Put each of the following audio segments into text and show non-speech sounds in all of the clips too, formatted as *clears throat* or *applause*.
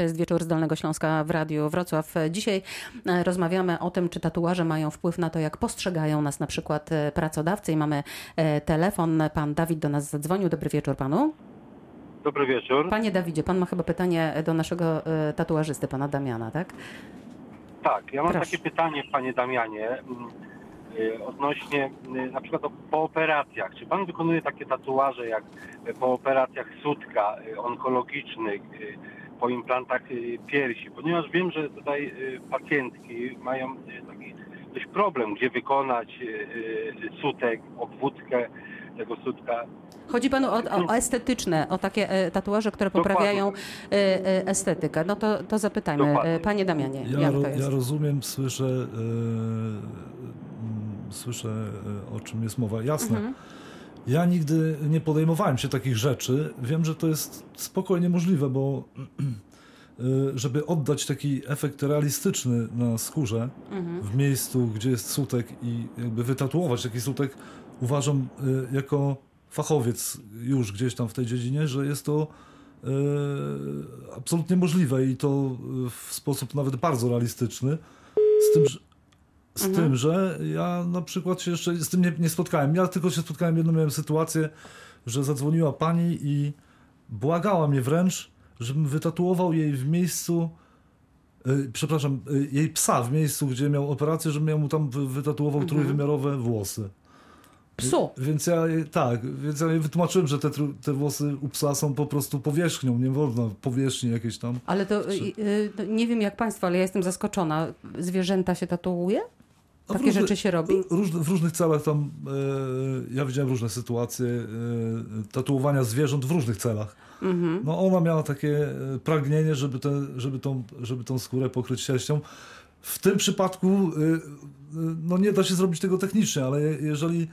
To jest wieczór z Dolnego Śląska w Radiu Wrocław. Dzisiaj e, rozmawiamy o tym, czy tatuaże mają wpływ na to, jak postrzegają nas na przykład e, pracodawcy. I mamy e, telefon. Pan Dawid do nas zadzwonił. Dobry wieczór panu. Dobry wieczór. Panie Dawidzie, pan ma chyba pytanie do naszego tatuażysty, pana Damiana, tak? Tak, ja mam Proszę. takie pytanie, panie Damianie, mm, odnośnie na przykład po operacjach. Czy pan wykonuje takie tatuaże jak po operacjach sutka onkologicznych, po implantach y, piersi? Ponieważ wiem, że tutaj y, pacjentki mają y, taki dość problem, gdzie wykonać sutek, obwódkę tego sutka. Chodzi panu o, o, estetyczne, o takie tatuaże, które Dokładnie. poprawiają e, e, estetykę. No to, to zapytajmy. Dokładnie. Panie Damianie, Ja, jak to jest? ja rozumiem, słyszę, e, mm, słyszę o czym jest mowa. Jasne. Mhm. Ja nigdy nie podejmowałem się takich rzeczy. Wiem, że to jest spokojnie możliwe, bo e, *clears throat* żeby oddać taki efekt realistyczny na skórze Mhm. w miejscu, gdzie jest sutek i jakby wytatuować taki sutek, uważam e, jako fachowiec już gdzieś tam w tej dziedzinie, że jest to e, absolutnie możliwe i to w sposób nawet bardzo realistyczny. Z tym, że, z Mhm. tym, że ja na przykład się jeszcze z tym nie, nie spotkałem. Ja tylko się spotkałem, jedną miałem sytuację, że zadzwoniła pani i błagała mnie wręcz, żebym wytatuował jej w miejscu, y, przepraszam, y, jej psa w miejscu, gdzie miał operację, żebym ja mu tam wy- wytatuował trójwymiarowe włosy. Psu. Więc ja, tak, więc ja jej wytłumaczyłem, że te, te włosy u psa są po prostu powierzchnią, nie wolno powierzchni jakieś tam. Ale to y, y, to nie wiem jak państwo, ale ja jestem zaskoczona. Zwierzęta się tatuuje? Takie rzeczy się robi? Róż, w różnych celach tam, e, ja widziałem różne sytuacje e, tatuowania zwierząt w różnych celach. Mhm. No ona miała takie e, pragnienie, żeby, te, żeby, tą, żeby tą skórę pokryć sierścią. W tym przypadku e, e, no nie da się zrobić tego technicznie, ale je- jeżeli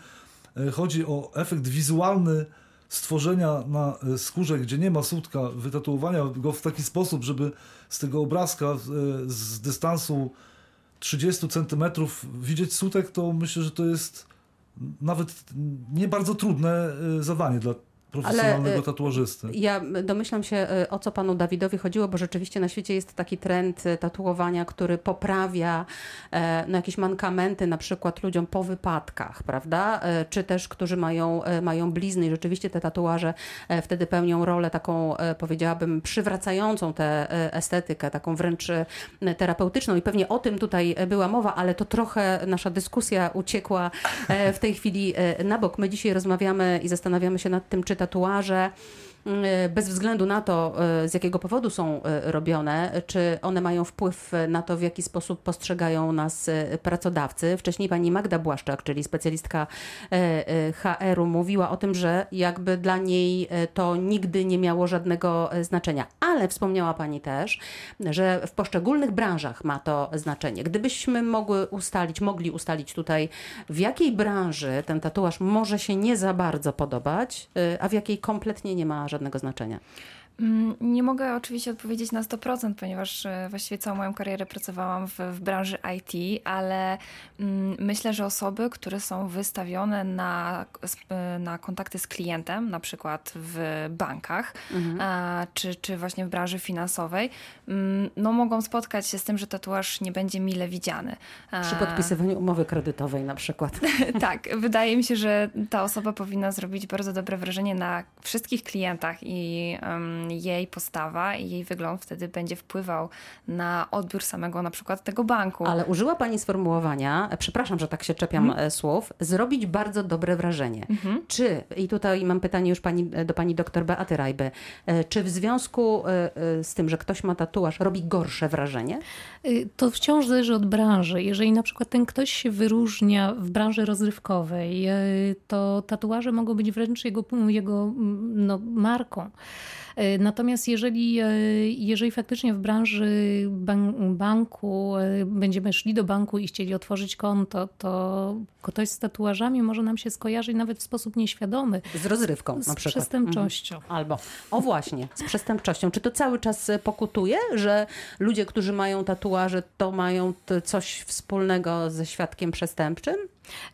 chodzi o efekt wizualny stworzenia na skórze, gdzie nie ma sutka, wytatuowania go w taki sposób, żeby z tego obrazka z dystansu 30 centymetrów widzieć sutek, to myślę, że to jest nawet nie bardzo trudne e, zadanie dla profesjonalnego e, tatuażysty. Ja domyślam się, y, o co panu Dawidowi chodziło, bo rzeczywiście na świecie jest taki trend y, tatuowania, który poprawia e, no, jakieś mankamenty, na przykład ludziom po wypadkach, prawda? E, Czy też, którzy mają, e, mają blizny i rzeczywiście te tatuaże wtedy pełnią rolę taką, powiedziałabym, przywracającą tę estetykę, taką wręcz terapeutyczną i pewnie o tym tutaj była mowa, ale to trochę nasza dyskusja uciekła w tej chwili na bok. My dzisiaj rozmawiamy i zastanawiamy się nad tym, czy tatuaże bez względu na to, e, z jakiego powodu są e, robione, czy one mają wpływ na to, w jaki sposób postrzegają nas pracodawcy. Wcześniej pani Magda Błaszczak, czyli specjalistka HR-u, mówiła o tym, że jakby dla niej to nigdy nie miało żadnego znaczenia. Ale wspomniała pani też, że w poszczególnych branżach ma to znaczenie. Gdybyśmy mogły ustalić, mogli ustalić tutaj, w jakiej branży ten tatuaż może się nie za bardzo podobać, y, a w jakiej kompletnie nie ma żadnego znaczenia. Mm, Nie mogę oczywiście odpowiedzieć na 100%, ponieważ e, właściwie całą moją karierę pracowałam w, w branży IT, ale mm, myślę, że osoby, które są wystawione na, sp- na kontakty z klientem, na przykład w bankach, a, czy, czy właśnie w branży finansowej, mm, no mogą spotkać się z tym, że tatuaż nie będzie mile widziany. Przy podpisywaniu umowy kredytowej na przykład. *laughs* tak, wydaje mi się, że ta osoba powinna zrobić bardzo dobre wrażenie na wszystkich klientach i em, jej postawa i jej wygląd wtedy będzie wpływał na odbiór samego na przykład tego banku. Ale użyła Pani sformułowania, e, przepraszam, że tak się czepiam e, słów, zrobić bardzo dobre wrażenie. Czy, i tutaj mam pytanie już pani, e, do Pani doktor Beaty Rajby, czy w związku z tym, że ktoś ma tatuaż, robi gorsze wrażenie? Y, To wciąż zależy od branży. Jeżeli na przykład ten ktoś się wyróżnia w branży rozrywkowej, y, to tatuaże mogą być wręcz jego, jego no, marką. Y, Natomiast jeżeli, y, jeżeli faktycznie w branży ban- banku y, będziemy szli do banku i chcieli otworzyć konto, to ktoś z tatuażami może nam się skojarzyć nawet w sposób nieświadomy Z rozrywką na z przykład. przestępczością. Mhm. Albo, o właśnie, z przestępczością. Czy to cały czas e, pokutuje, że ludzie, którzy mają tatuaże, to mają coś wspólnego ze świadkiem przestępczym?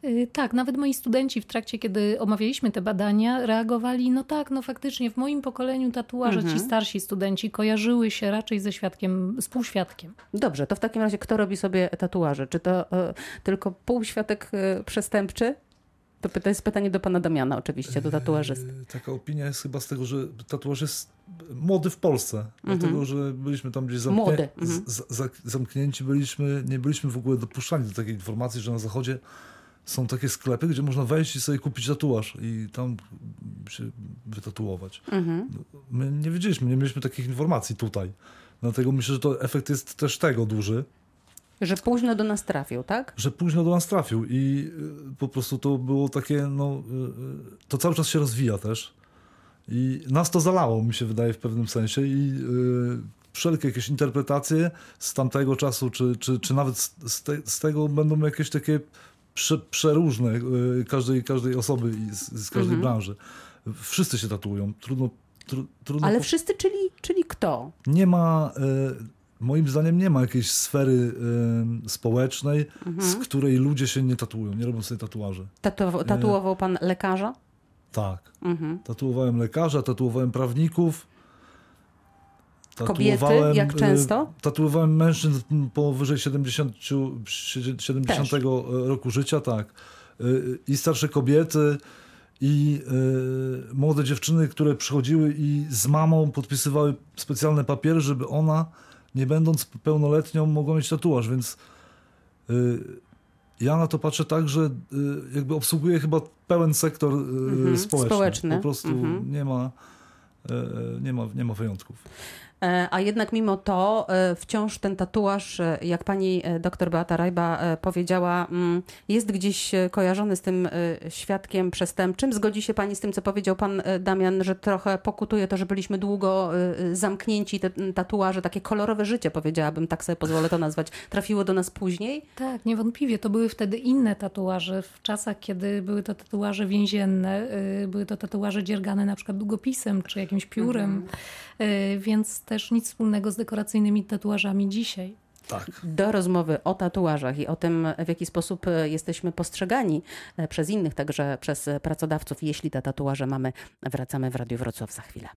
Y, tak, nawet moi studenci w trakcie, kiedy omawialiśmy te badania, reagowali, no tak, no faktycznie w moim pokoleniu tatuaże Mhm. ci starsi studenci kojarzyły się raczej ze świadkiem, z półświadkiem. Dobrze, to w takim razie kto robi sobie tatuaże? Czy to e, tylko półświatek e, przestępczy? To pyta- jest pytanie do pana Damiana oczywiście, do tatuażysty. Yy, Taka opinia jest chyba z tego, że tatuaż jest młody w Polsce. Dlatego, że byliśmy tam gdzieś zamknię... Młody, mhm. z, z, za- zamknięci, byliśmy, nie byliśmy w ogóle dopuszczani do takiej informacji, że na zachodzie są takie sklepy, gdzie można wejść i sobie kupić tatuaż i tam się wytatuować. Mhm. My nie wiedzieliśmy, nie mieliśmy takich informacji tutaj. Dlatego myślę, że to efekt jest też tego duży, Że późno do nas trafił, tak? że późno do nas trafił i y, po prostu to było takie, no, y, y, to cały czas się rozwija też. I nas to zalało, mi się wydaje, w pewnym sensie i wszelkie jakieś interpretacje z tamtego czasu, czy, czy, czy nawet z, te, z tego będą jakieś takie prze, przeróżne y, każdej, każdej osoby z, z każdej Mhm. branży. Wszyscy się tatuują. Trudno, tru, trudno Ale po- wszyscy, czyli, czyli kto? nie ma, e, moim zdaniem, nie ma jakiejś sfery e, społecznej, Mhm. z której ludzie się nie tatuują, nie robią sobie tatuaży. Tatu- tatuował pan lekarza? Tak. Mhm. Tatuowałem lekarza, tatuowałem prawników. Kobiety? Jak e, często? Tatuowałem mężczyzn powyżej 70, 70 Też. roku życia, tak. E, I starsze kobiety, i e, młode dziewczyny, które przychodziły i z mamą podpisywały specjalne papiery, żeby ona, nie będąc pełnoletnią, mogła mieć tatuaż, więc ja na to patrzę tak, że jakby obsługuję chyba pełen sektor Mhm, społeczny. społeczny. Po prostu Mhm. nie ma, nie ma, nie ma wyjątków. E, A jednak mimo to e, wciąż ten tatuaż, e, jak pani doktor Beata Rajba powiedziała, mm, jest gdzieś kojarzony z tym świadkiem przestępczym. Zgodzi się pani z tym, co powiedział pan Damian, że trochę pokutuje to, że byliśmy długo zamknięci, te tatuaże, takie kolorowe życie powiedziałabym, tak sobie pozwolę to nazwać, trafiło do nas później? Tak, niewątpliwie. To były wtedy inne tatuaże. W czasach, kiedy były to tatuaże więzienne, były to tatuaże dziergane na przykład długopisem czy jakimś piórem, y, więc też nic wspólnego z dekoracyjnymi tatuażami dzisiaj. Tak. Do rozmowy o tatuażach i o tym, w jaki sposób e, jesteśmy postrzegani e, przez innych, także przez pracodawców, jeśli te tatuaże mamy, wracamy w Radiu Wrocław za chwilę.